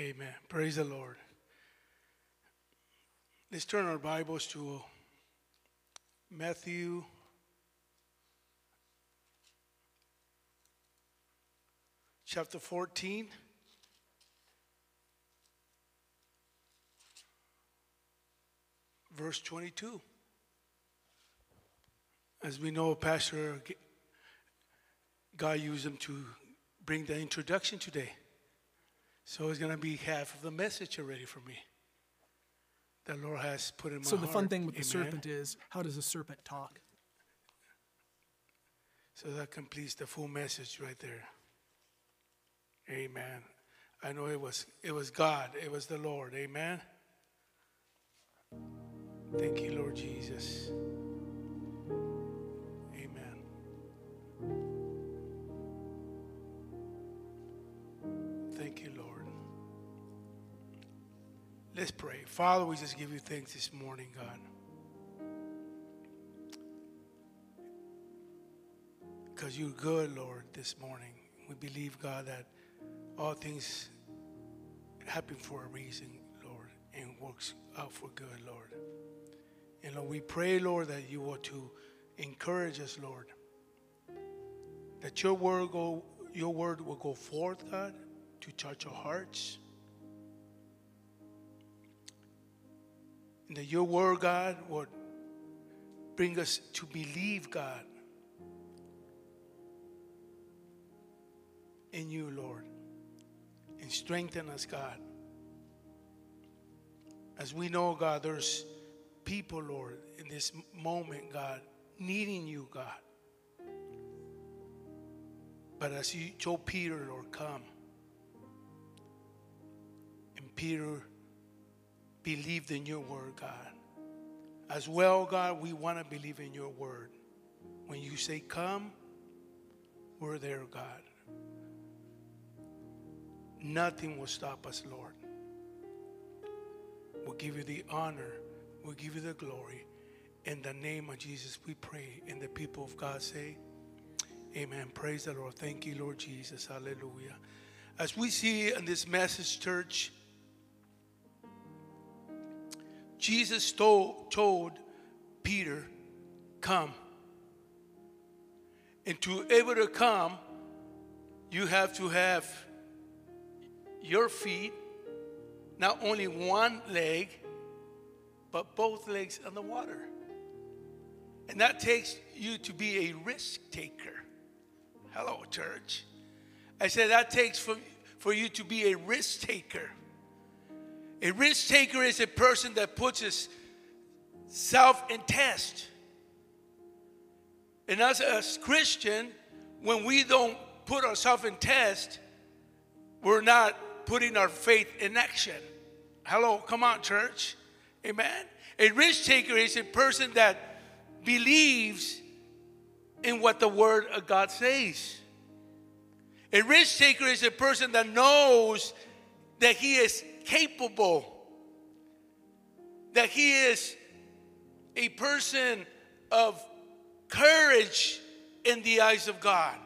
Amen. Praise the Lord. Let's turn our Bibles to Matthew chapter 14. Verse 22. As we know, Pastor, God used him to bring the introduction today. So it's going to be half of the message already for me. The Lord has put in my So the heart. fun thing with the serpent is, how does a serpent talk? So that completes the full message right there. Amen. I know it was it was God, it was the Lord. Amen. Thank you, Lord Jesus. Let's pray. Father, we just give you thanks this morning, God. because you're good, Lord, this morning. We believe, God, that all things happen for a reason, Lord, and works out for good, Lord. And Lord, we pray, Lord, that you will to encourage us, Lord, that your word go, your word will go forth, God, to touch our hearts. That your word, God, would bring us to believe, God, in you, Lord, and strengthen us, God. As we know, God, there's people, Lord, in this moment, God, needing you, God. But as you told Peter, Lord, come. And Peter believed in your word, God. As well, God, we want to believe in your word. When you say come, we're there, God. Nothing will stop us, Lord. We'll give you the honor. We'll give you the glory. In the name of Jesus, we pray. And the people of God say, Amen. Praise the Lord. Thank you, Lord Jesus. Hallelujah. As we see in this message, church, Jesus told, told Peter, Come. And to able to come, you have to have your feet, not only one leg, but both legs on the water. And that takes you to be a risk taker. Hello, church. I said that takes for, for you to be a risk taker. A risk taker is a person that puts his self in test. And as a Christian, when we don't put ourselves in test, we're not putting our faith in action. Hello, come on, church. Amen. A risk taker is a person that believes in what the word of God says. A risk taker is a person that knows that he is capable, that he is a person of courage in the eyes of God.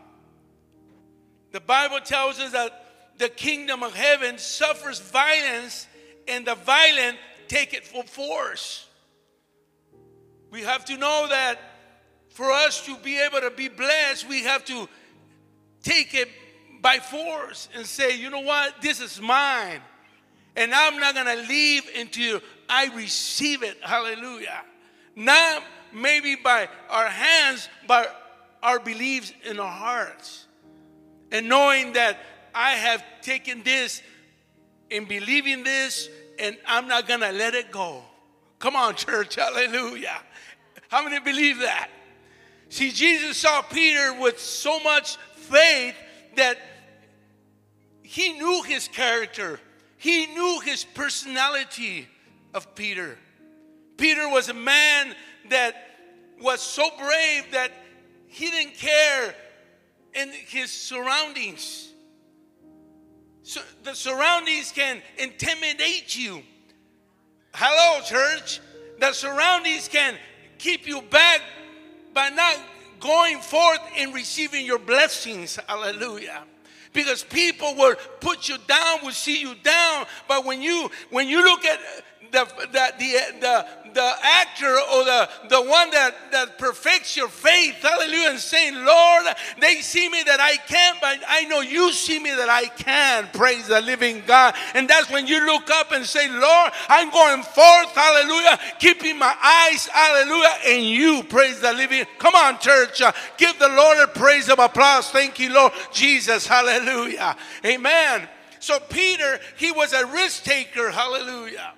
The Bible tells us that the kingdom of heaven suffers violence, and the violent take it for force. We have to know that for us to be able to be blessed, we have to take it by force and say, you know what, this is mine. And I'm not going to leave until I receive it. Hallelujah. Not maybe by our hands, but our beliefs in our hearts. And knowing that I have taken this and believing this, and I'm not going to let it go. Come on, church. Hallelujah. How many believe that? See, Jesus saw Peter with so much faith that he knew his character, he knew his personality of Peter. Peter was a man that was so brave that he didn't care in his surroundings. So the surroundings can intimidate you. Hello, church. The surroundings can keep you back by not going forth and receiving your blessings. Hallelujah. Because people will put you down, will see you down. But when you when you look at the the the, the the actor or the, the one that, that perfects your faith, hallelujah, and saying, Lord, they see me that I can, but I know you see me that I can. Praise the living God. And that's when you look up and say, Lord, I'm going forth, hallelujah, keeping my eyes, hallelujah, and you. Praise the living. Come on, church. Uh, give the Lord a praise of applause. Thank you, Lord Jesus. Hallelujah. Amen. So Peter, he was a risk taker. Hallelujah.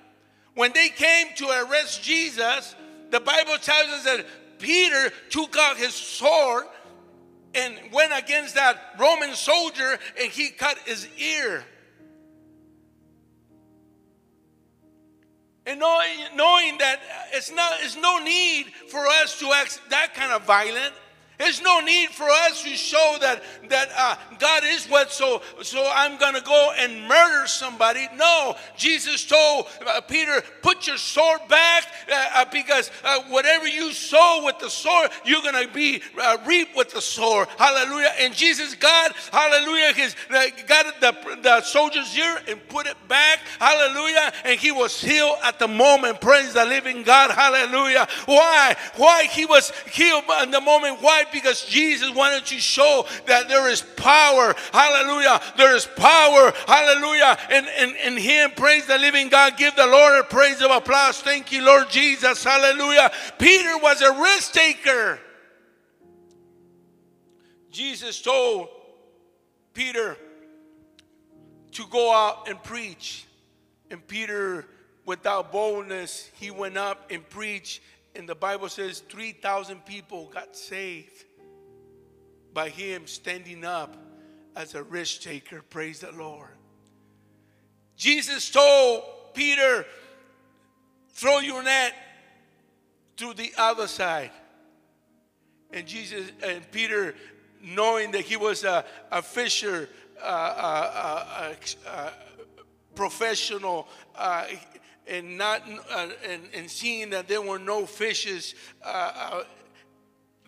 When they came to arrest Jesus, the Bible tells us that Peter took out his sword and went against that Roman soldier and he cut his ear. And knowing, knowing that it's, not, it's no need for us to act that kind of violent. There's no need for us to show that that uh, God is what. So so I'm gonna go and murder somebody. No, Jesus told uh, Peter, put your sword back uh, uh because uh, whatever you sow with the sword, you're gonna be uh, reap with the sword. Hallelujah. And Jesus, God, Hallelujah, His got the the soldier's ear and put it back. Hallelujah. And he was healed at the moment. Praise the living God. Hallelujah. Why? Why he was healed in the moment? Why? Because Jesus wanted to show that there is power. Hallelujah. There is power. Hallelujah. And in, Him, praise the living God. Give the Lord a praise of applause. Thank you, Lord Jesus. Hallelujah. Peter was a risk taker. Jesus told Peter to go out and preach. And Peter, without boldness, he went up and preached and the Bible says 3,000 people got saved by him standing up as a risk taker. Praise the Lord. Jesus told Peter, throw your net to the other side. And Jesus and Peter, knowing that he was a, a fisher, uh, uh, uh, uh professional, and not uh, and, and seeing that there were no fishes uh, uh,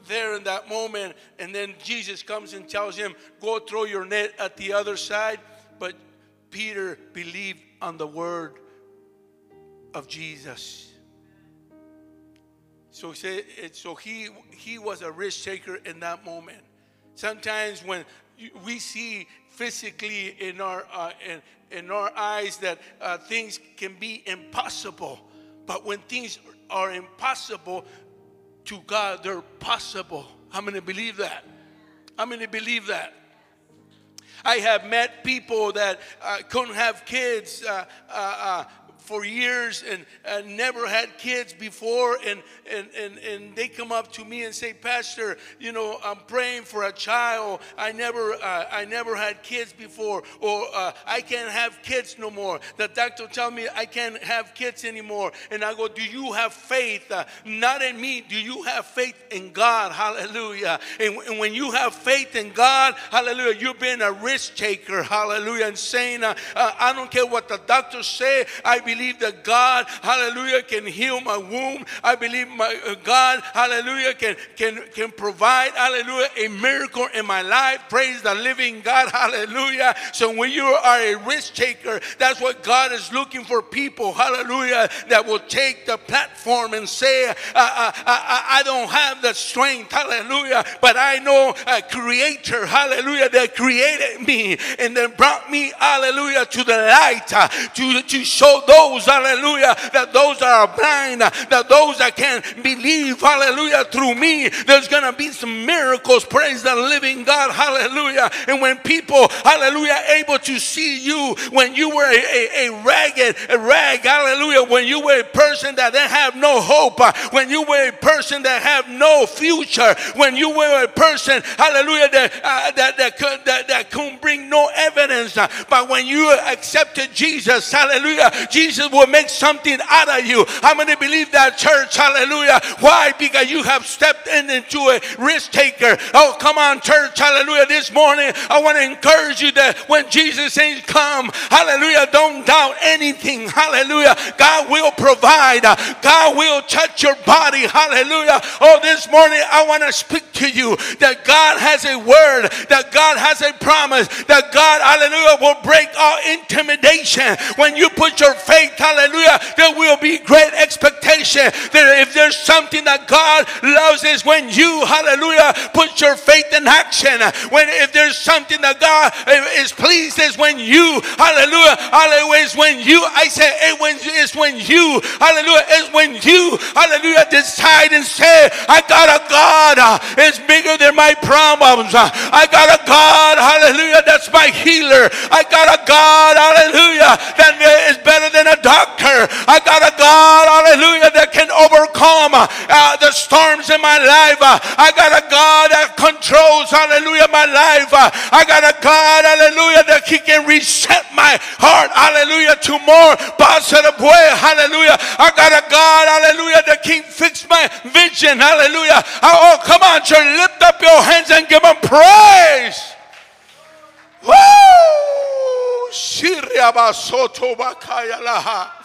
there in that moment. And then jesus comes and tells him go throw your net at the other side. But peter believed on the word of jesus. So, he, so he, he was a risk taker in that moment. Sometimes when we see physically in our uh, in, in our eyes that uh, things can be impossible. But when things are impossible to God, they're possible. How many believe that? i How many believe that? I have met people that uh, couldn't have kids. Uh, uh, uh for years and uh, never had kids before. And, and, and, and they come up to me and say pastor you know i'm praying for a child. I never uh, i never had kids before or uh, i can't have kids no more. The doctor tell me i can't have kids anymore. And i go do you have faith? Uh, not in me. Do you have faith in god? Hallelujah. And, and, when you have faith in god hallelujah you've been a risk taker. Hallelujah. And saying uh, uh, i don't care what the doctors say i believe believe that God, hallelujah, can heal my womb. I believe my uh, God, hallelujah, can, can, can provide, hallelujah, a miracle in my life. Praise the living God, hallelujah. So when you are a risk taker, that's what God is looking for people, hallelujah, that will take the platform and say, I, I, I, I don't have the strength, hallelujah, but I know a creator, hallelujah, that created me and then brought me, hallelujah, to the light uh, to, to show those those, hallelujah, that those that are blind, that those that can believe, hallelujah, through me, there's going to be some miracles. Praise the living God, hallelujah. And when people, hallelujah, able to see you when you were a, a, a ragged a rag, hallelujah, when you were a person that didn't have no hope, when you were a person that have no future, when you were a person, hallelujah, that, uh, that, that, could, that, that couldn't bring no evidence, but when you accepted Jesus, hallelujah, Jesus Jesus will make something out of you. How many believe that, church? Hallelujah. Why? Because you have stepped in into a risk taker. Oh, come on, church. Hallelujah. This morning, I want to encourage you that when Jesus says, Come, hallelujah, don't doubt anything. Hallelujah. God will provide, God will touch your body. Hallelujah. Oh, this morning, I want to speak to you that God has a word, that God has a promise, that God, hallelujah, will break all intimidation. When you put your faith, hallelujah, there will be great expectation. That if there's something that God loves is when you, hallelujah, put your faith in action. When if there's something that God is pleased is when you, hallelujah, hallelujah, is when you, I say it when it's when you, hallelujah, is when you, hallelujah, decide and say, I got a God, uh, it's bigger than my problems. I got a God, hallelujah, that's my healer. I got a God, hallelujah, that is better than a doctor. I got a God, hallelujah, that can overcome uh, the storms in my life. Uh, I got a God that controls, hallelujah, my life. Uh, I got a God, hallelujah, that He can reset my heart, hallelujah, to more positive way, hallelujah. I got a God, hallelujah, that can fix my vision, hallelujah. Oh, come on, church, lift up your hands and give Him praise. Woo! Shiriaba Soto Bakayalaha.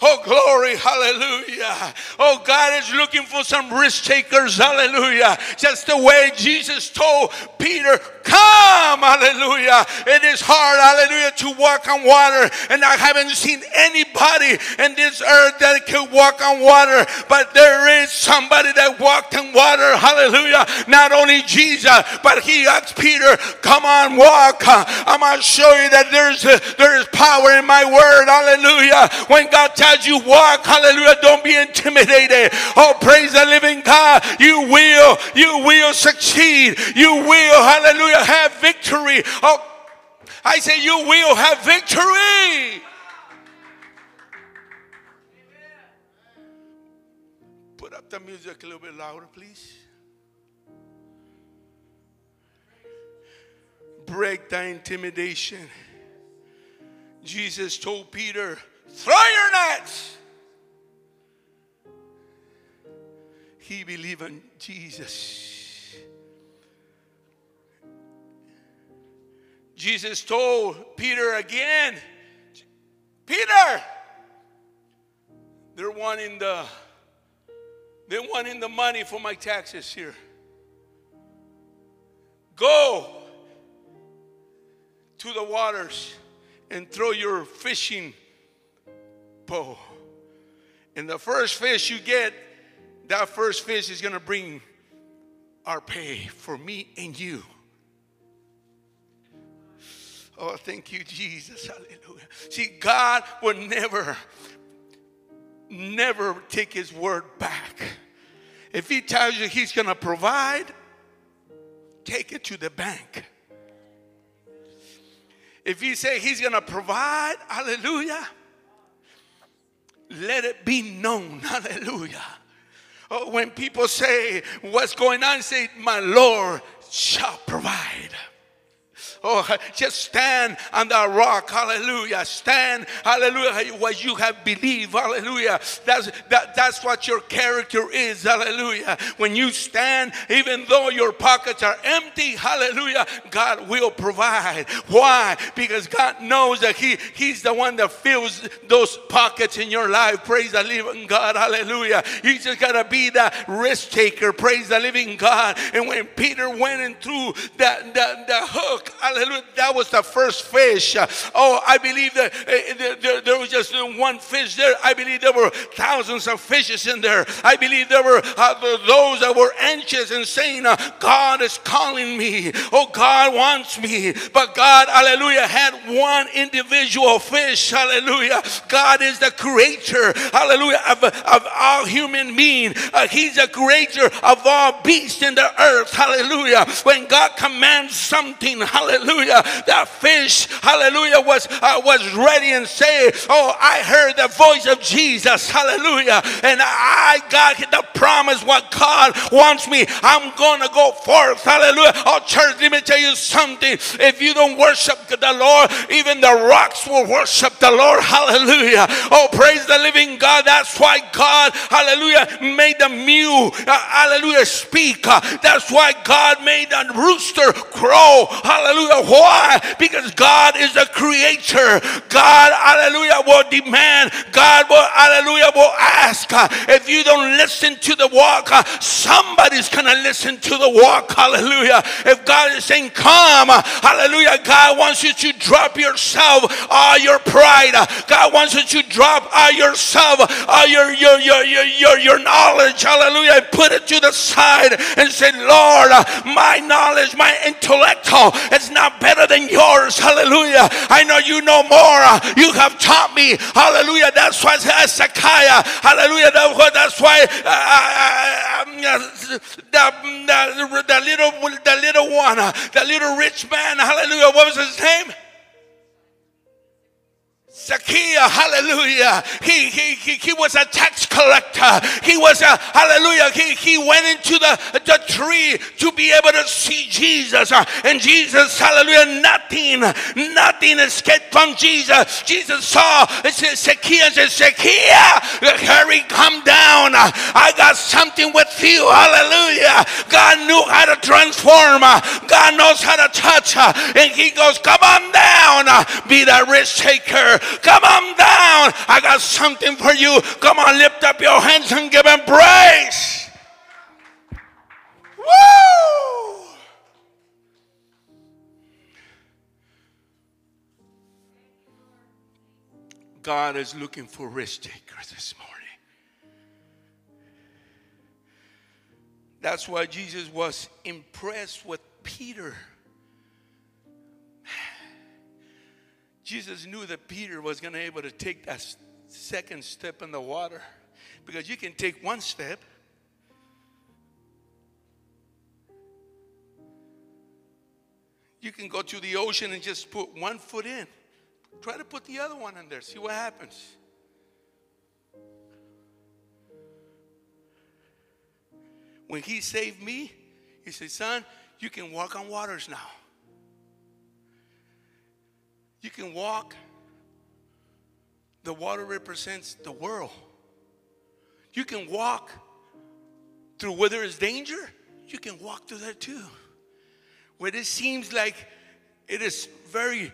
Oh, glory, hallelujah. Oh, God is looking for some risk takers, hallelujah. Just the way Jesus told Peter, Come, hallelujah. It is hard, hallelujah, to walk on water. And I haven't seen anybody in this earth that can walk on water, but there is somebody that walked on water, hallelujah. Not only Jesus, but he asked Peter, Come on, walk. I'm going to show you that there's, there is power in my word, hallelujah. When God tells as you walk, hallelujah, don't be intimidated. Oh, praise the living God. You will, you will succeed. You will, hallelujah, have victory. Oh, I say you will have victory. Put up the music a little bit louder, please. Break the intimidation. Jesus told Peter, Throw your nets. He believed in Jesus. Jesus told Peter again, Peter, they're wanting the they're wanting the money for my taxes here. Go to the waters and throw your fishing And the first fish you get, that first fish is going to bring our pay for me and you. Oh, thank you, Jesus. Hallelujah. See, God will never, never take his word back. If he tells you he's going to provide, take it to the bank. If he say he's going to provide, hallelujah, let it be known. Hallelujah. Oh, when people say, What's going on? Say, My Lord shall provide. Oh, just stand on that rock. Hallelujah. Stand, hallelujah, what you have believed. Hallelujah. That's, that, that's what your character is. Hallelujah. When you stand, even though your pockets are empty, hallelujah, God will provide. Why? Because God knows that he, He's the one that fills those pockets in your life. Praise the living God. Hallelujah. You just got to be the risk taker. Praise the living God. And when Peter went and threw the, the, the hook, Hallelujah. That was the first fish. Oh, I believe that uh, there was just one fish there. I believe there were thousands of fishes in there. I believe there were uh, those that were anxious and saying, uh, God is calling me. Oh, God wants me. But God, hallelujah, had one individual fish. Hallelujah. God is the creator. Hallelujah. Of, of all human being. Uh, he's the creator of all beasts in the earth. Hallelujah. When God commands something, hallelujah hallelujah, that fish, hallelujah, was, uh, was ready and say, oh, I heard the voice of Jesus. Hallelujah. And I got the promise what God wants me. I'm going to go forth. Hallelujah. Oh, church, let me tell you something. If you don't worship the Lord, even the rocks will worship the Lord. Hallelujah. Oh, praise the living God. That's why God, hallelujah, made the mule, uh, hallelujah, speak. Uh, that's why God made the rooster crow. Hallelujah. Why? Because God is a creator. God, hallelujah, will demand. God will, hallelujah, will ask. If you don't listen to the walk, somebody's going to listen to the walk. Hallelujah. If God is saying, come, hallelujah, God wants you to drop yourself, all your pride. God wants you to drop all yourself, all your, your, your, your, your, your knowledge. Hallelujah. Put it to the side and say, Lord, my knowledge, my intellectual is not better than yours. Hallelujah. I know you know more. You have taught me. Hallelujah. That's why Hezekiah. Hallelujah. That's why uh, uh, um, the, the, the little the little one, the little rich man. Hallelujah. What was his name? Zacchaeus, hallelujah. He, he, he, he was a tax collector. He was a, hallelujah. He, he went into the, the tree to be able to see Jesus. And Jesus, hallelujah, nothing, nothing escaped from Jesus. Jesus saw Zacchaeus and said, Zacchaeus, hurry, come down. I got something with you. Hallelujah. God knew how to transform. God knows how to touch. And he goes, come on down. Be the risk taker. Come on down. I got something for you. Come on, lift up your hands and give him praise. Woo! God is looking for risk takers this morning. That's why Jesus was impressed with Peter. Jesus knew that Peter was going to be able to take that second step in the water because you can take one step. You can go to the ocean and just put one foot in. Try to put the other one in there see what happens. When he saved me he said son you can walk on waters now you can walk. The water represents the world. You can walk through where there is danger, you can walk through that too. Where it seems like it is very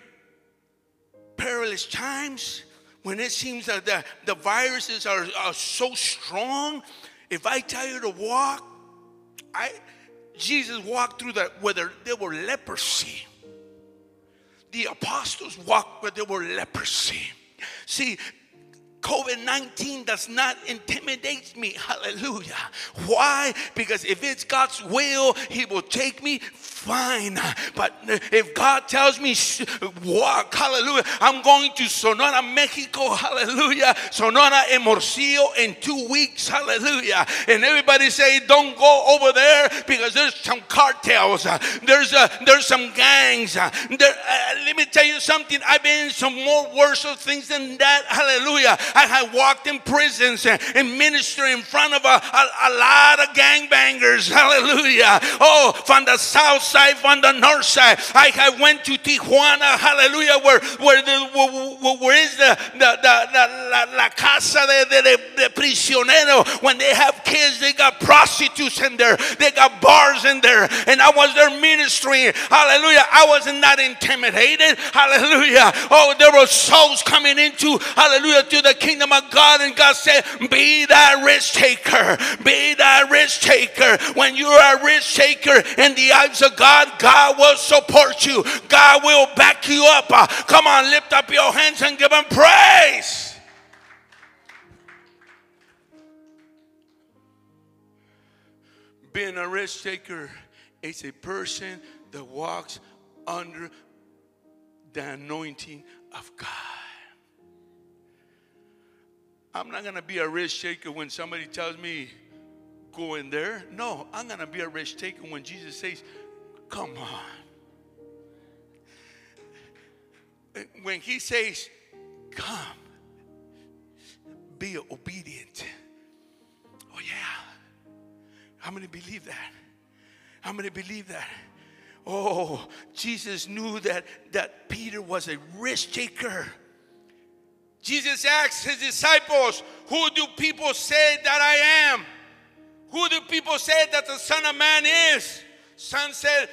perilous times, when it seems that the, the viruses are, are so strong, if I tell you to walk, I Jesus walked through that where there, there were leprosy the apostles walked where there were leprosy. See, COVID 19 does not intimidate me. Hallelujah. Why? Because if it's God's will, He will take me fine. But if God tells me walk, hallelujah, I'm going to Sonora, Mexico, hallelujah, Sonora and in two weeks, hallelujah. And everybody say, don't go over there because there's some cartels, there's uh, there's some gangs. There, uh, let me tell you something. I've been in some more worse things than that, hallelujah. I have walked in prisons and, and ministered in front of a, a, a lot of gangbangers, hallelujah. Oh, from the south side, from the north side. I, I went to Tijuana, hallelujah, where, where, the, where, where is the, the, the, the la, la, casa de, de, de, de prisionero. When they have kids, they got prostitutes in there, they got bars in there. And I was there ministering, hallelujah. I was not intimidated, hallelujah. Oh, there were souls coming into, hallelujah, to the kingdom of God. And God said, Be that risk taker, be that risk taker. When you are a risk taker in the eyes of God, God, God will support you. God will back you up. Uh, come on, lift up your hands and give him praise. Being a risk taker is a person that walks under the anointing of God. I'm not going to be a risk taker when somebody tells me, go in there. No, I'm going to be a risk taker when Jesus says, Come on. When he says, Come, be obedient. Oh, yeah. How many believe that? How many believe that? Oh, Jesus knew that, that Peter was a risk taker. Jesus asked his disciples, Who do people say that I am? Who do people say that the Son of Man is? Some said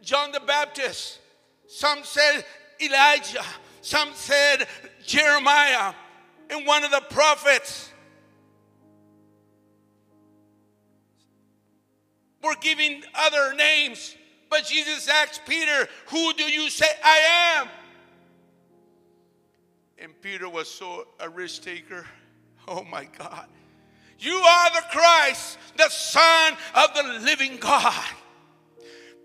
John the Baptist. Some said Elijah. Some said Jeremiah and one of the prophets. We're giving other names. But Jesus asked Peter, Who do you say I am? And Peter was so a risk taker. Oh my God. You are the Christ, the Son of the living God.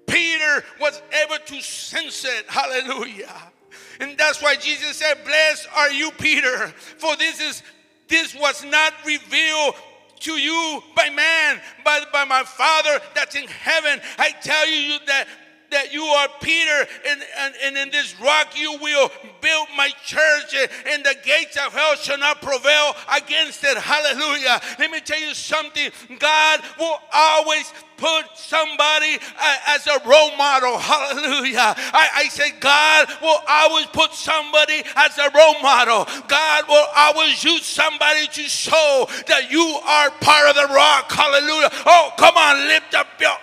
Peter was able to sense it. Hallelujah. And that's why Jesus said, Blessed are you, Peter, for this is this was not revealed to you by man, but by my Father that's in heaven. I tell you that that you are Peter, and, and, and, in this rock you will build my church, and the gates of hell shall not prevail against it. Hallelujah. Let me tell you something God will always put somebody uh, as a role model. Hallelujah. I, I say, God will always put somebody as a role model. God will always use somebody to show that you are part of the rock. Hallelujah. Oh, come on, lift up your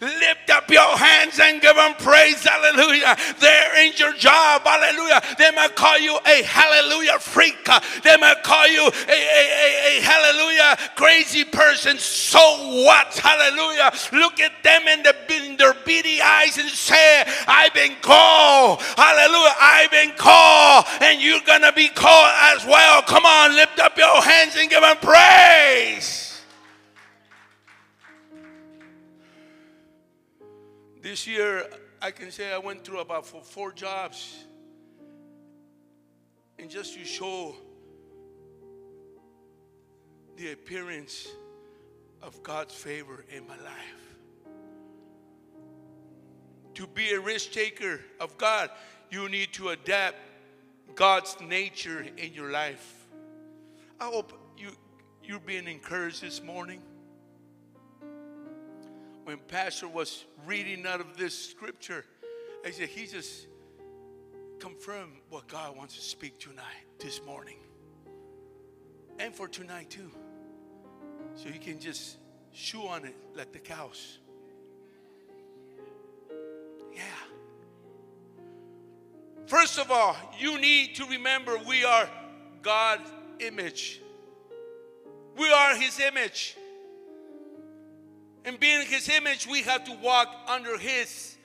Lift up your hands and give them praise. Hallelujah. They're in your job. Hallelujah. They might call you a hallelujah freak. They might call you a, a, a, a hallelujah crazy person. So what? Hallelujah. Look at them in, the, in their beady eyes and say, I've been called. Hallelujah. I've been called. And you're going to be called as well. Come on. Lift up your hands and give them praise. This year, I can say I went through about four, four jobs. And just to show the appearance of God's favor in my life. To be a risk taker of God, you need to adapt God's nature in your life. I hope you, you're being encouraged this morning when Pastor was reading out of this scripture, I said, he just confirmed what God wants to speak tonight, this morning, and for tonight too. So you can just chew on it like the cows. Yeah. First of all, you need to remember we are God's image. We are His image. And being his image, we have to walk under his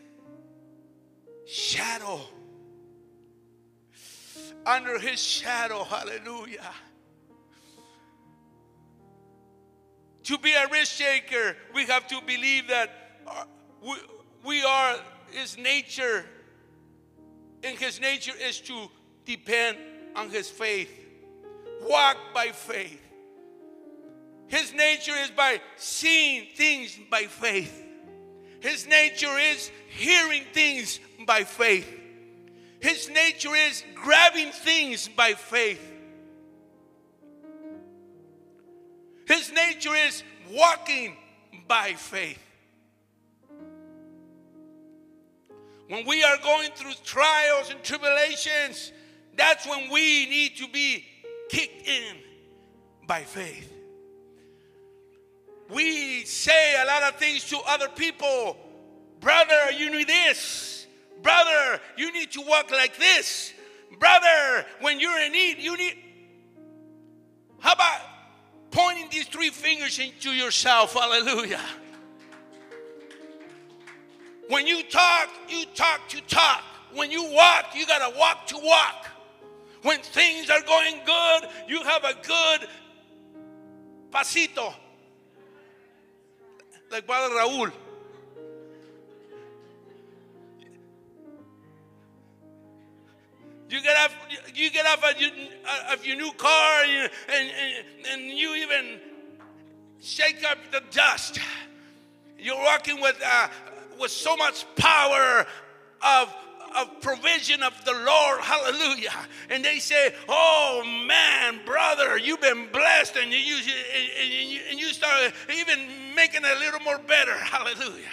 shadow. Under his shadow, hallelujah. To be a risk taker, we have to believe that we, we are his nature, and his nature is to depend on his faith. Walk by faith. His nature is by seeing things by faith. His nature is hearing things by faith. His nature is grabbing things by faith. His nature is walking by faith. When we are going through trials and tribulations, that's when we need to be kicked in by faith. We say a lot of things to other people. Brother, you need this. Brother, you need to walk like this. Brother, when you're in need, you need. How about pointing these three fingers into yourself? Hallelujah. When you talk, you talk to talk. When you walk, you got to walk to walk. When things are going good, you have a good pasito like Brother Raúl. You get off, you get off of your, of your new car and, and, and you even shake up the dust. You're walking with, uh, with so much power of, of provision of the Lord. Hallelujah. And they say, Oh man, brother, you've been blessed. And you, and you, and you start even making it a little more better. Hallelujah.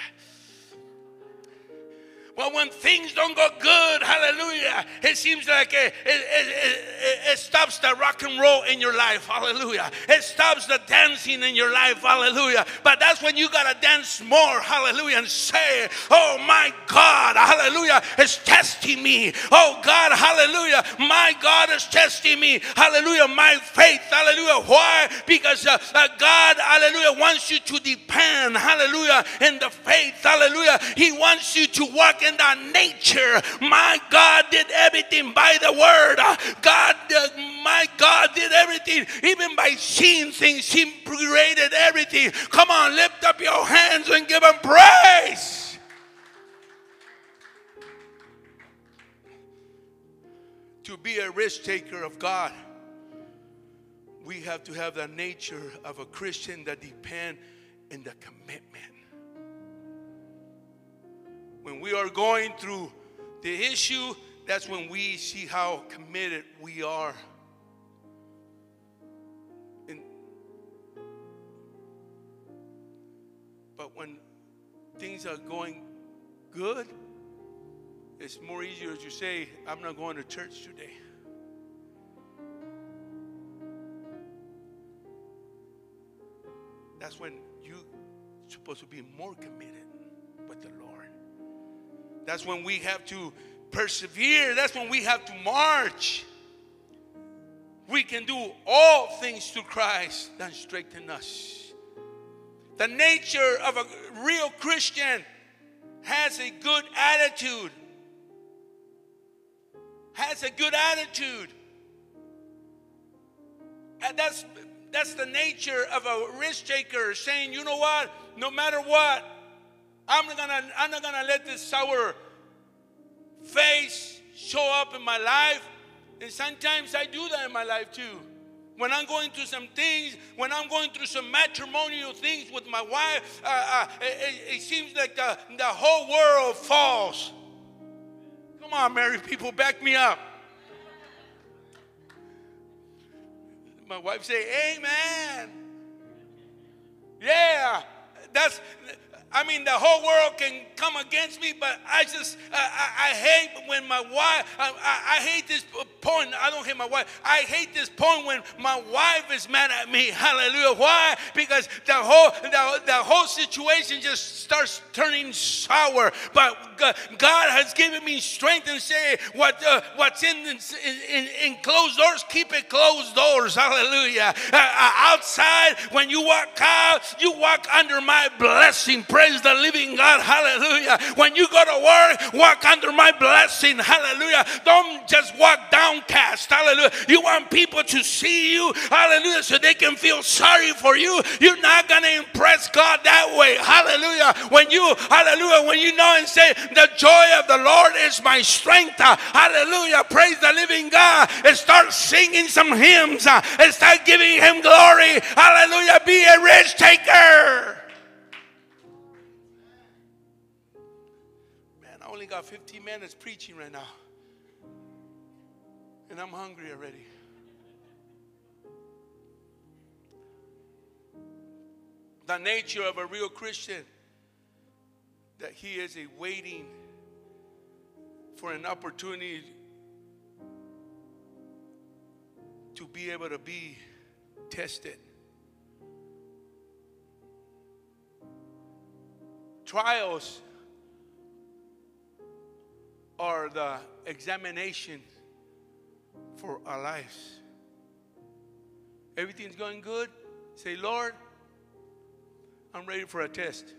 But when things don't go good, hallelujah, it seems like it, it, it, it, stops the rock and roll in your life, hallelujah. It stops the dancing in your life, hallelujah. But that's when you got to dance more, hallelujah, and say, Oh my God, hallelujah, is testing me. Oh God, hallelujah, my God is testing me, hallelujah, my faith, hallelujah. Why? Because uh, uh, God, hallelujah, wants you to depend, hallelujah, in the faith, hallelujah. He wants you to walk in the nature. My God did everything by the word. God, uh, my God did everything, even by seeing things. He created everything. Come on, lift up your hands and give him praise. To be a risk taker of God, we have to have the nature of a Christian that depend in the commitment when we are going through the issue, that's when we see how committed we are. And, but when things are going good, it's more easier to say, I'm not going to church today. That's when you're supposed to be more committed with the Lord. That's when we have to persevere. That's when we have to march. We can do all things through Christ that strengthen us. The nature of a real Christian has a good attitude. Has a good attitude. And that's that's the nature of a risk taker saying, you know what, no matter what, I'm not gonna, I'm not gonna let this sour face show up in my life. And sometimes I do that in my life too. When I'm going through some things, when I'm going through some matrimonial things with my wife, uh, uh, it, it, seems like the, the whole world falls. Come on, married people, back me up. My wife say, Amen. Yeah, that's I mean, the whole world can come against me, but I just, I, I, I hate when my wife, I, I, I, hate this point. I don't hate my wife. I hate this point when my wife is mad at me. Hallelujah. Why? Because the whole, the, the whole situation just starts turning sour. But God has given me strength and say, what, uh, what's in, in, in, closed doors, keep it closed doors. Hallelujah. Uh, uh, outside, when you walk out, you walk under my blessing. Praise the living God. Hallelujah. When you go to work, walk under my blessing. Hallelujah. Don't just walk downcast. Hallelujah. You want people to see you. Hallelujah. So they can feel sorry for you. You're not going to impress God that way. Hallelujah. When you, hallelujah, when you know and say, the joy of the Lord is my strength. Hallelujah. Praise the living God. And start singing some hymns and start giving him glory. Hallelujah. Be a risk taker. Got 15 minutes preaching right now. And I'm hungry already. The nature of a real Christian that he is a waiting for an opportunity to be able to be tested. Trials are the examination for our lives. Everything's going good. Say, Lord, I'm ready for a test.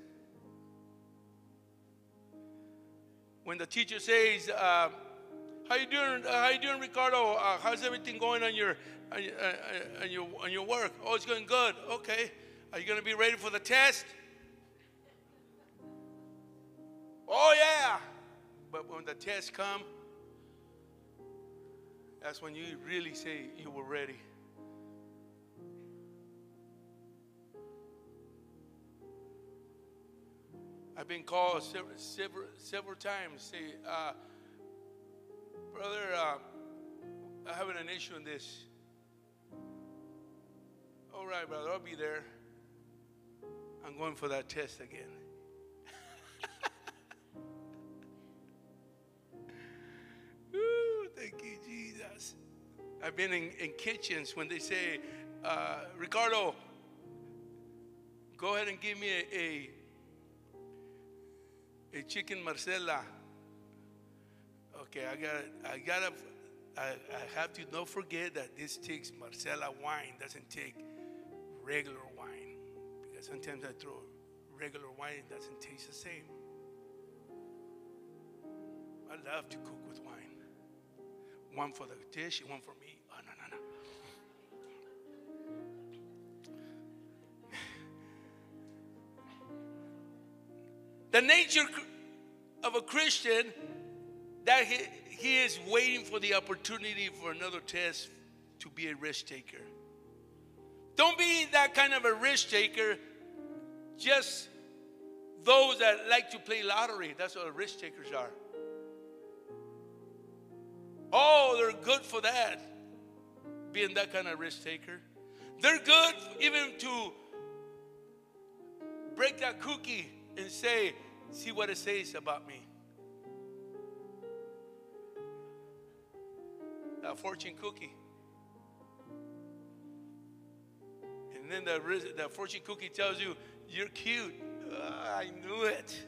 When the teacher says, uh, "How you doing? Uh, how you doing, Ricardo? Uh, how's everything going on your on, uh, on your on your work? Oh, it's going good. Okay. Are you going to be ready for the test? Oh yeah. But when the tests come, that's when you really say you were ready. I've been called several, several, several times. Say, uh, Brother, uh, I'm having an issue in this. All right, brother, I'll be there. I'm going for that test again. I've been in, in kitchens when they say, uh, Ricardo, go ahead and give me a, a, a chicken Marsala. Okay, I gotta, I gotta, I, I have to not forget that this takes Marsala wine, doesn't take regular wine. Because sometimes I throw regular wine, it doesn't taste the same. I love to cook with wine. One for the dish one for me. The nature of a Christian that he, he is waiting for the opportunity for another test to be a risk taker. Don't be that kind of a risk taker. Just those that like to play lottery. That's what risk takers are. Oh, they're good for that. Being that kind of risk taker. They're good even to break that cookie and say, see what it says about me. That fortune cookie. And then the, the fortune cookie tells you, you're cute. Uh, I knew it.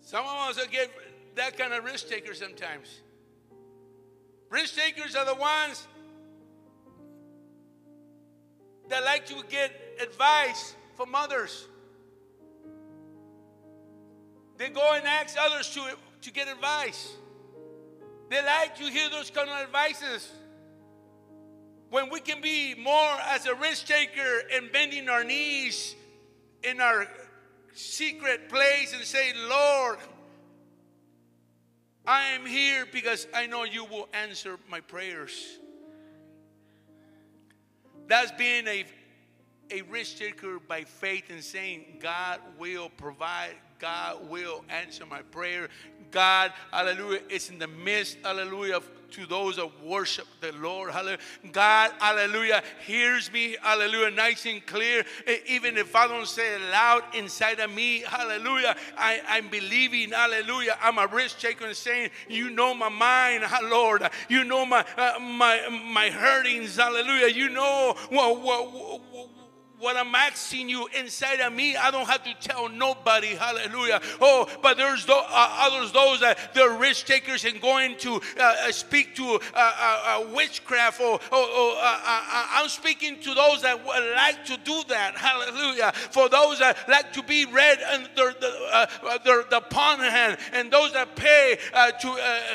Some of us get that kind of risk taker sometimes. Risk takers are the ones that like to get advice from others. They go and ask others to, to get advice. They like to hear those kind of advices. When we can be more as a risk taker and bending our knees in our secret place and say, Lord, I am here because I know you will answer my prayers. That's being a, a risk taker by faith and saying, God will provide, God will answer my prayer. God, hallelujah, is in the midst, hallelujah, to those that worship the Lord. Hallelujah. God, hallelujah, hears me, hallelujah, nice and clear. Even if I don't say it loud inside of me, hallelujah, I, I'm believing, hallelujah. I'm a risk taker and saying, You know my mind, Lord. You know my uh, my my hurtings, hallelujah. You know what, what, what what I'm asking you inside of me, I don't have to tell nobody. Hallelujah. Oh, but there's th- uh, others, those that they're risk takers and going to uh, uh speak to uh, uh, witchcraft. Or, or, or I'm speaking to those that like to do that. Hallelujah. For those that like to be read under the, the, the palm hand and those that pay to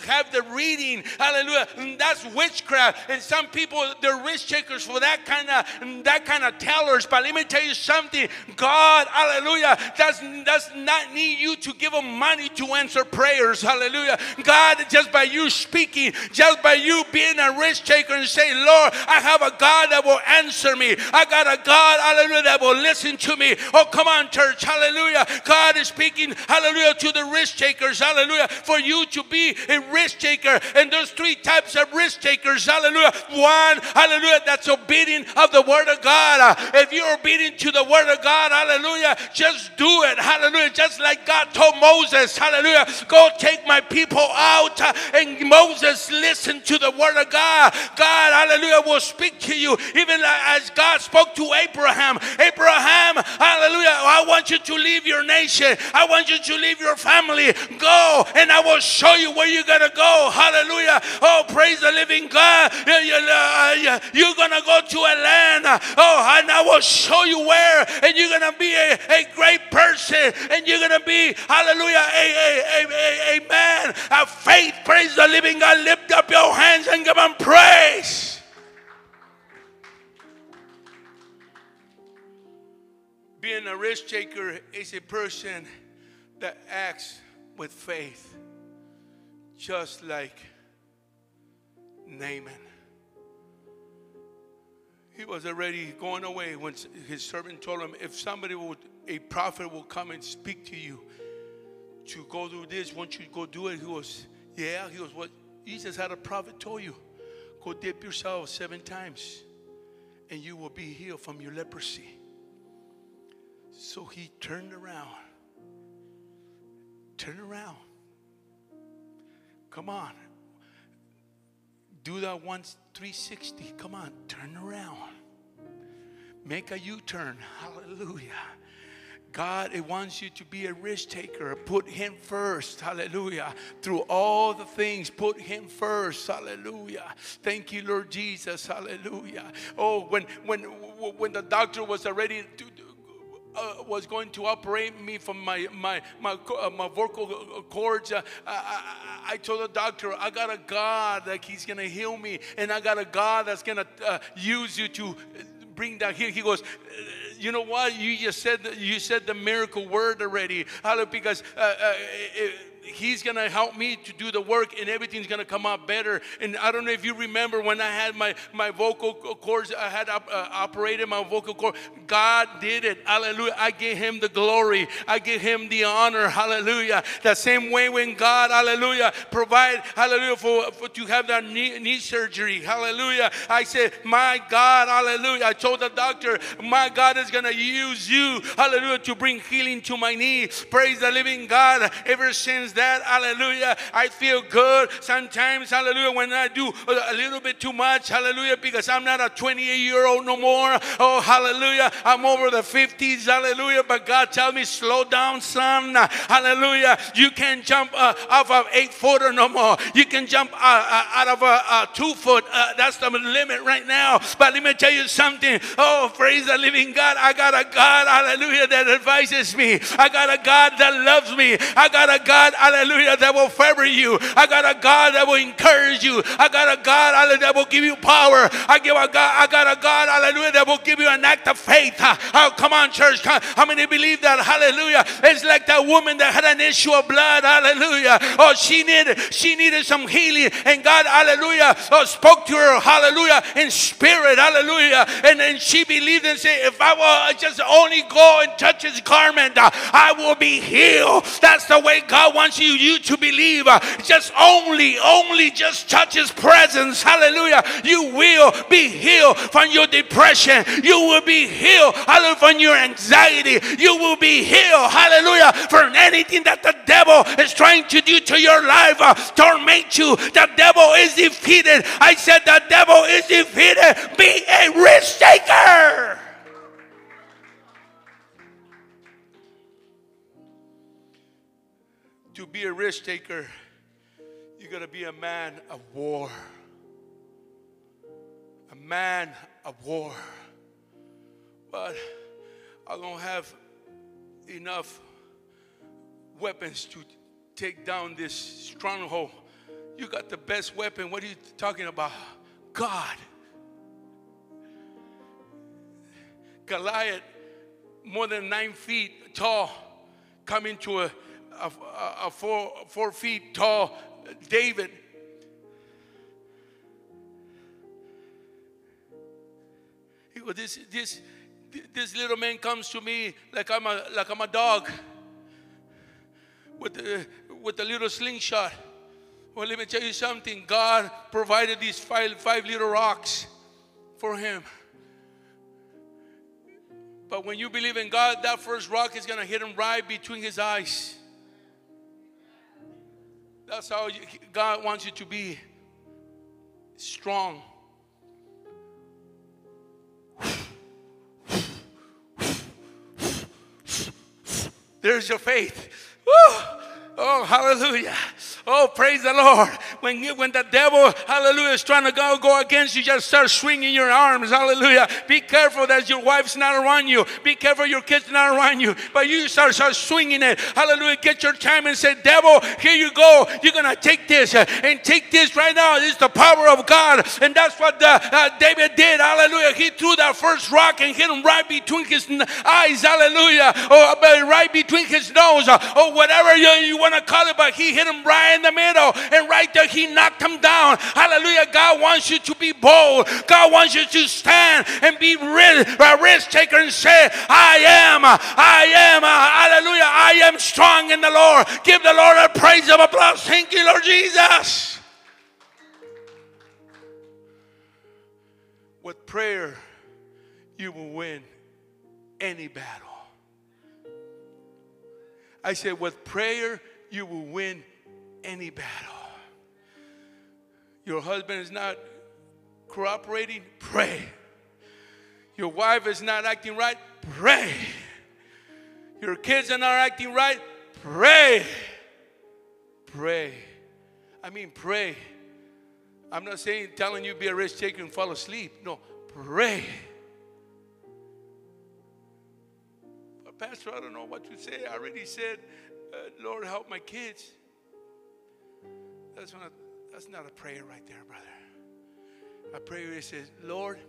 have the reading. Hallelujah. And that's witchcraft. And some people, they're risk takers for that kind of that kind of tellers but let me tell you something God, hallelujah, does, does not need you to give him money to answer prayers. Hallelujah. God, just by you speaking, just by you being a risk taker and say, Lord, I have a God that will answer me. I got a God, hallelujah, that will listen to me. Oh, come on, church. Hallelujah. God is speaking, hallelujah, to the risk takers. Hallelujah. For you to be a risk taker. And there's three types of risk takers. Hallelujah. One, hallelujah, that's obedient of the word of God. Uh, if you you're obedient to the word of God, hallelujah, just do it, hallelujah. Just like God told Moses, hallelujah, go take my people out. Uh, and Moses listened to the word of God. God, hallelujah, will speak to you, even as God spoke to Abraham. Abraham, hallelujah, I want you to leave your nation, I want you to leave your family. Go, and I will show you where you're gonna go, hallelujah. Oh, praise the living God. Uh, you're gonna go to a land, uh, oh, and I will show you where, and you're going to be a, a great person, and you're going to be, hallelujah, a, a, a, a, man of faith. Praise the living God. Lift up your hands and give him praise. Being a risk taker is a person that acts with faith, just like Naaman. He was already going away when his servant told him, if somebody would, a prophet will come and speak to you to go do this, won't you go do it? He was, yeah. He was, what? Jesus had a prophet told you, go dip yourself seven times and you will be healed from your leprosy. So he turned around. Turn around. Come on. Do that once 360. Come on, turn around. Make a U turn. Hallelujah. God it wants you to be a risk taker. Put Him first. Hallelujah. Through all the things, put Him first. Hallelujah. Thank you, Lord Jesus. Hallelujah. Oh, when when when the doctor was already uh, was going to operate me from my my my, uh, my vocal cords. Uh, I, I, told the doctor, I got a God that He's gonna heal me, and I got a God that's gonna uh, use you to bring that here. He goes, you know what? You just said you said the miracle word already. Because uh, uh, it, he's gonna help me to do the work and everything's gonna come out better. And i don't know if you remember when i had my my vocal cords i had op, uh, operated my vocal cord. God did it. Hallelujah. I give him the glory. I give him the honor. Hallelujah. The same way when god hallelujah provide hallelujah for, for to have that knee, knee surgery. Hallelujah. I said my god hallelujah. I told the doctor my god is gonna use you hallelujah to bring healing to my knee. Praise the living god. Ever since that. Hallelujah. I feel good sometimes. Hallelujah. When I do a little bit too much. Hallelujah. Because I'm not a 28 year old no more. Oh, hallelujah. I'm over the 50s. Hallelujah. But God tell me, slow down, son. Hallelujah. You can't jump uh, off of eight footer no more. You can jump uh, uh, out of a, a two foot. Uh, that's the limit right now. But let me tell you something. Oh, praise the living God. I got a God, hallelujah, that advises me. I got a God that loves me. I got a God, hallelujah, that will favor you. I got a God that will encourage you. I got a God, hallelujah, that will give you power. I give a God, I got a God, hallelujah, that will give you an act of faith. Oh, come on, church. How many believe that? Hallelujah. It's like that woman that had an issue of blood. Hallelujah. Oh, she needed, she needed some healing. And God, hallelujah, oh, spoke to her, hallelujah, in spirit. Hallelujah. And then she believed and said, if I will just only go and touch his garment, I will be healed. That's the way God wants you, you to believe. Uh, just only, only just touch his presence. Hallelujah. You will be healed from your depression. You will be healed, hallelujah, from your anxiety. You will be healed, hallelujah, from anything that the devil is trying to do to your life, uh, torment you. The devil is defeated. I said the devil is defeated. Be a risk taker. To be a risk taker, you got to be a man of war. A man of war. But I don't have enough weapons to take down this stronghold. You got the best weapon. What are you talking about? God. Goliath, more than nine feet tall, coming to a a, a four, four feet tall David. He goes, this, this, this little man comes to me like I'm a, like I'm a dog with the, with a little slingshot. Well, let me tell you something. God provided these five, five little rocks for him. But when you believe in God, that first rock is going to hit him right between his eyes. That's how you, God wants you to be strong. There's your faith. Woo! Oh, hallelujah. Oh, praise the Lord. When, you, when the devil, hallelujah, is trying to go, go against you, just start swinging your arms. Hallelujah. Be careful that your wife's not around you. Be careful your kid's not around you. But you start, start swinging it. Hallelujah. Get your time and say, devil, here you go. You're going to take this uh, and take this right now. Is the power of God. And that's what the, uh, David did. Hallelujah. He threw that first rock and hit him right between his eyes. Hallelujah. Or uh, right between his nose. Uh, or whatever you, you want to call it. But he hit him right in the middle. And right there, He knocked them down. Hallelujah. God wants you to be bold. God wants you to stand and be a risk taker and say, I am, I am, hallelujah, I am strong in the Lord. Give the Lord a praise of applause. Thank you, Lord Jesus. With prayer, you will win any battle. I said, with prayer, you will win any battle. Your husband is not cooperating, pray. Your wife is not acting right, pray. Your kids are not acting right, pray. Pray. I mean, pray. I'm not saying telling you be a risk taker and fall asleep. No, pray. But Pastor, I don't know what to say. I already said, uh, Lord, help my kids. That's not, that's not a prayer right there, brother. A prayer that says, Lord,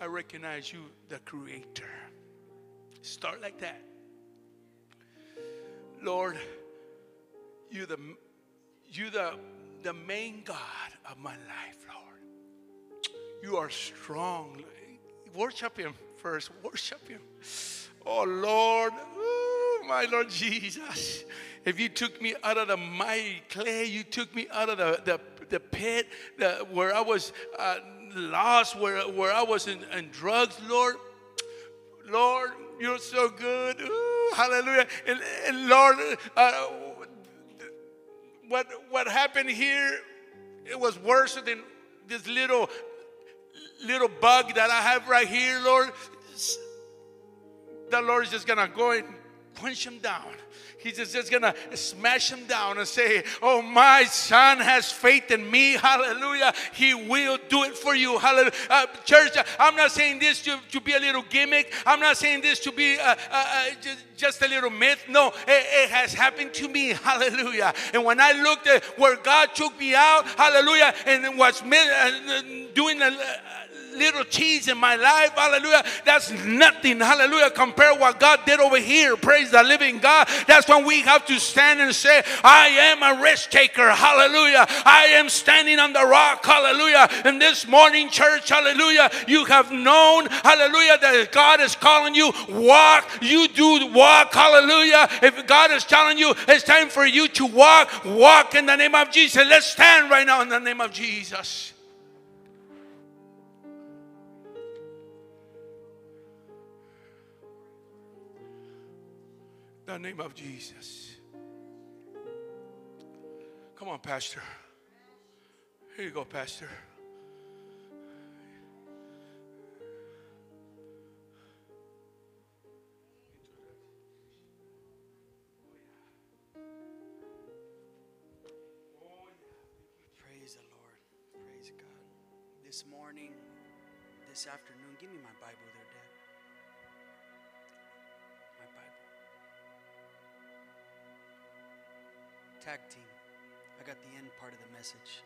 I recognize you, the creator. Start like that. Lord, you the you the the main God of my life, Lord. You are strong. Worship him first. Worship him. Oh Lord, my Lord Jesus. If you took me out of the mighty clay, you took me out of the, the, the pit the, where I was uh, lost, where, where I was in, in drugs, Lord. Lord, you're so good. Ooh, hallelujah. And, and Lord, uh, what, what happened here, it was worse than this little little bug that I have right here, Lord. The Lord is just gonna go and punch him down. He's just, just gonna smash him down and say, Oh, my son has faith in me. Hallelujah. He will do it for you. Hallelujah. Uh, church, I'm not saying this to, to be a little gimmick. I'm not saying this to be uh, uh, uh just, just a little myth. No, it, it, has happened to me. Hallelujah. And when I looked at where God took me out, hallelujah, and was uh, doing the little cheese in my life, hallelujah, that's nothing, hallelujah, compare what God did over here. Praise the living God. That's when we have to stand and say, I am a risk taker, hallelujah. I am standing on the rock, hallelujah. And this morning, church, hallelujah, you have known, hallelujah, that God is calling you, walk, you do walk, hallelujah. If God is telling you it's time for you to walk, walk in the name of Jesus. Let's stand right now in the name of Jesus. The name of Jesus. Come on, Pastor. Here you go, Pastor. Praise the Lord. Praise God. This morning, this afternoon, give me my Bible there, Dad. Tag team. I got the end part of the message.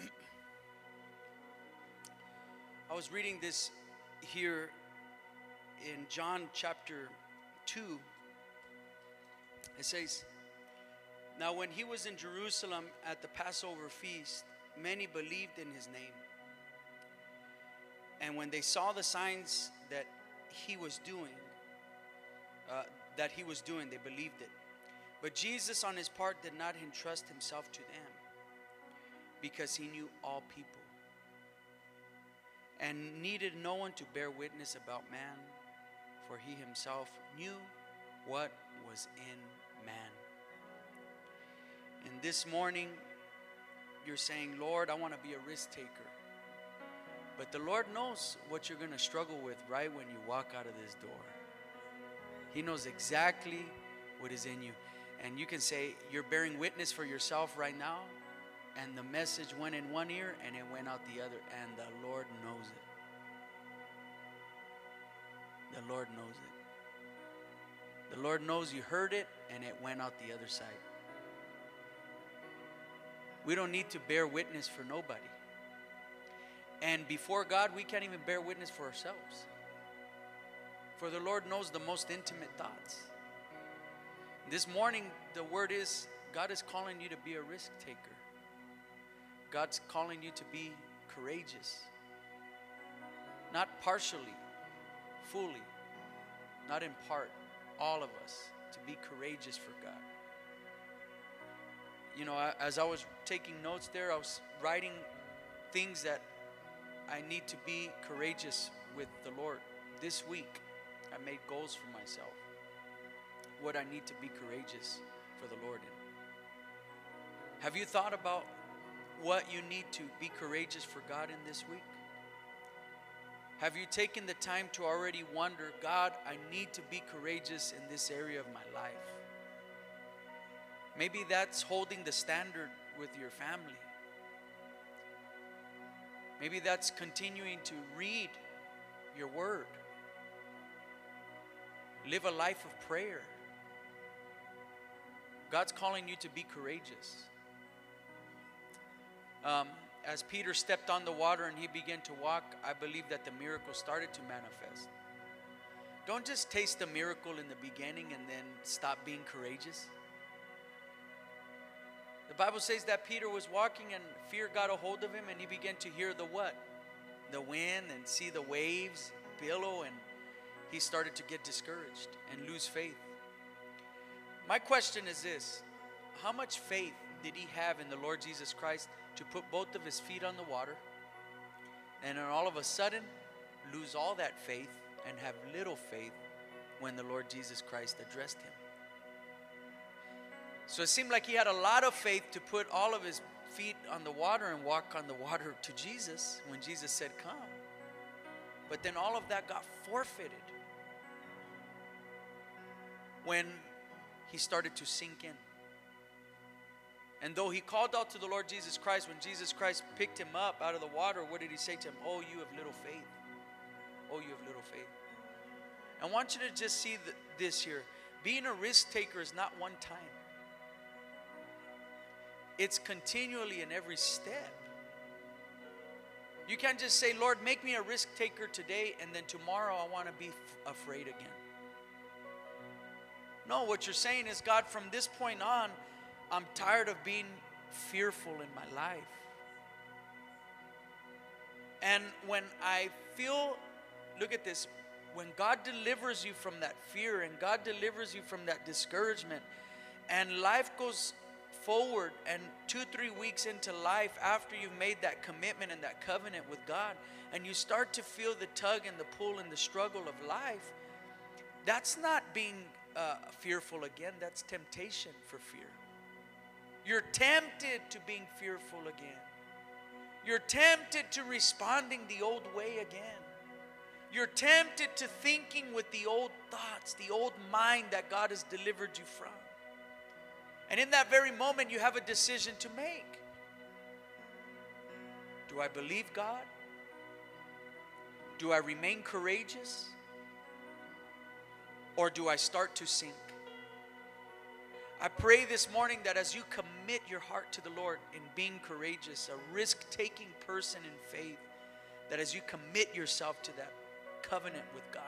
I was reading this here in John chapter 2. It says, Now when he was in Jerusalem at the Passover feast, many believed in his name. And when they saw the signs that he was doing, uh, that he was doing. They believed it. But Jesus, on his part, did not entrust himself to them because he knew all people and needed no one to bear witness about man, for he himself knew what was in man. And this morning, you're saying, Lord, I want to be a risk taker. But the Lord knows what you're going to struggle with right when you walk out of this door. He knows exactly what is in you. And you can say, You're bearing witness for yourself right now. And the message went in one ear and it went out the other. And the Lord knows it. The Lord knows it. The Lord knows you heard it and it went out the other side. We don't need to bear witness for nobody. And before God, we can't even bear witness for ourselves. For the Lord knows the most intimate thoughts. This morning, the word is God is calling you to be a risk taker. God's calling you to be courageous. Not partially, fully, not in part, all of us, to be courageous for God. You know, as I was taking notes there, I was writing things that I need to be courageous with the Lord. This week, I made goals for myself. What I need to be courageous for the Lord in. Have you thought about what you need to be courageous for God in this week? Have you taken the time to already wonder, God, I need to be courageous in this area of my life? Maybe that's holding the standard with your family. Maybe that's continuing to read your word, live a life of prayer. God's calling you to be courageous. Um, as Peter stepped on the water and he began to walk, I believe that the miracle started to manifest. Don't just taste the miracle in the beginning and then stop being courageous. The Bible says that Peter was walking and fear got a hold of him and he began to hear the what? The wind and see the waves billow and he started to get discouraged and lose faith. My question is this How much faith did he have in the Lord Jesus Christ to put both of his feet on the water and then all of a sudden lose all that faith and have little faith when the Lord Jesus Christ addressed him? So it seemed like he had a lot of faith to put all of his feet on the water and walk on the water to Jesus when Jesus said, Come. But then all of that got forfeited when he started to sink in. And though he called out to the Lord Jesus Christ, when Jesus Christ picked him up out of the water, what did he say to him? Oh, you have little faith. Oh, you have little faith. I want you to just see th- this here. Being a risk taker is not one time, it's continually in every step. You can't just say, Lord, make me a risk taker today, and then tomorrow I want to be f- afraid again. No, what you're saying is, God, from this point on, I'm tired of being fearful in my life. And when I feel, look at this, when God delivers you from that fear and God delivers you from that discouragement, and life goes forward, and two, three weeks into life, after you've made that commitment and that covenant with God, and you start to feel the tug and the pull and the struggle of life, that's not being uh, fearful again, that's temptation for fear. You're tempted to being fearful again. You're tempted to responding the old way again. You're tempted to thinking with the old thoughts, the old mind that God has delivered you from. And in that very moment, you have a decision to make. Do I believe God? Do I remain courageous? Or do I start to sink? I pray this morning that as you commit your heart to the Lord in being courageous, a risk taking person in faith, that as you commit yourself to that covenant with God,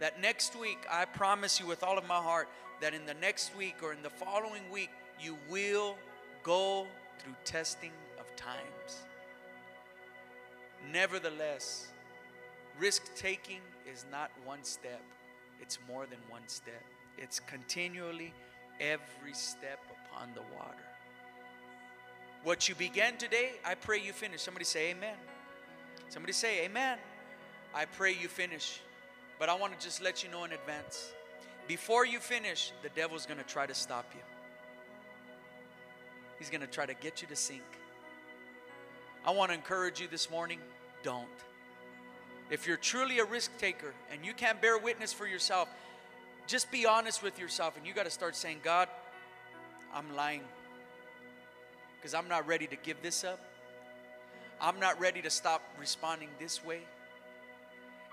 that next week, I promise you with all of my heart, that in the next week or in the following week, you will go through testing of times. Nevertheless, risk taking is not one step, it's more than one step. It's continually every step upon the water. What you began today, I pray you finish. Somebody say amen. Somebody say amen. I pray you finish. But I want to just let you know in advance. Before you finish, the devil's going to try to stop you. He's going to try to get you to sink. I want to encourage you this morning don't. If you're truly a risk taker and you can't bear witness for yourself, just be honest with yourself and you got to start saying, God, I'm lying because I'm not ready to give this up. I'm not ready to stop responding this way.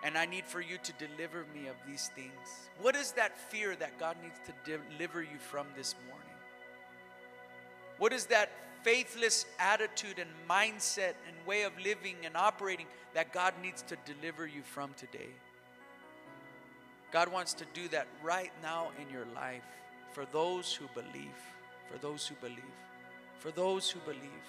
And I need for you to deliver me of these things. What is that fear that God needs to deliver you from this morning? What is that faithless attitude and mindset and way of living and operating that God needs to deliver you from today? God wants to do that right now in your life for those who believe. For those who believe. For those who believe.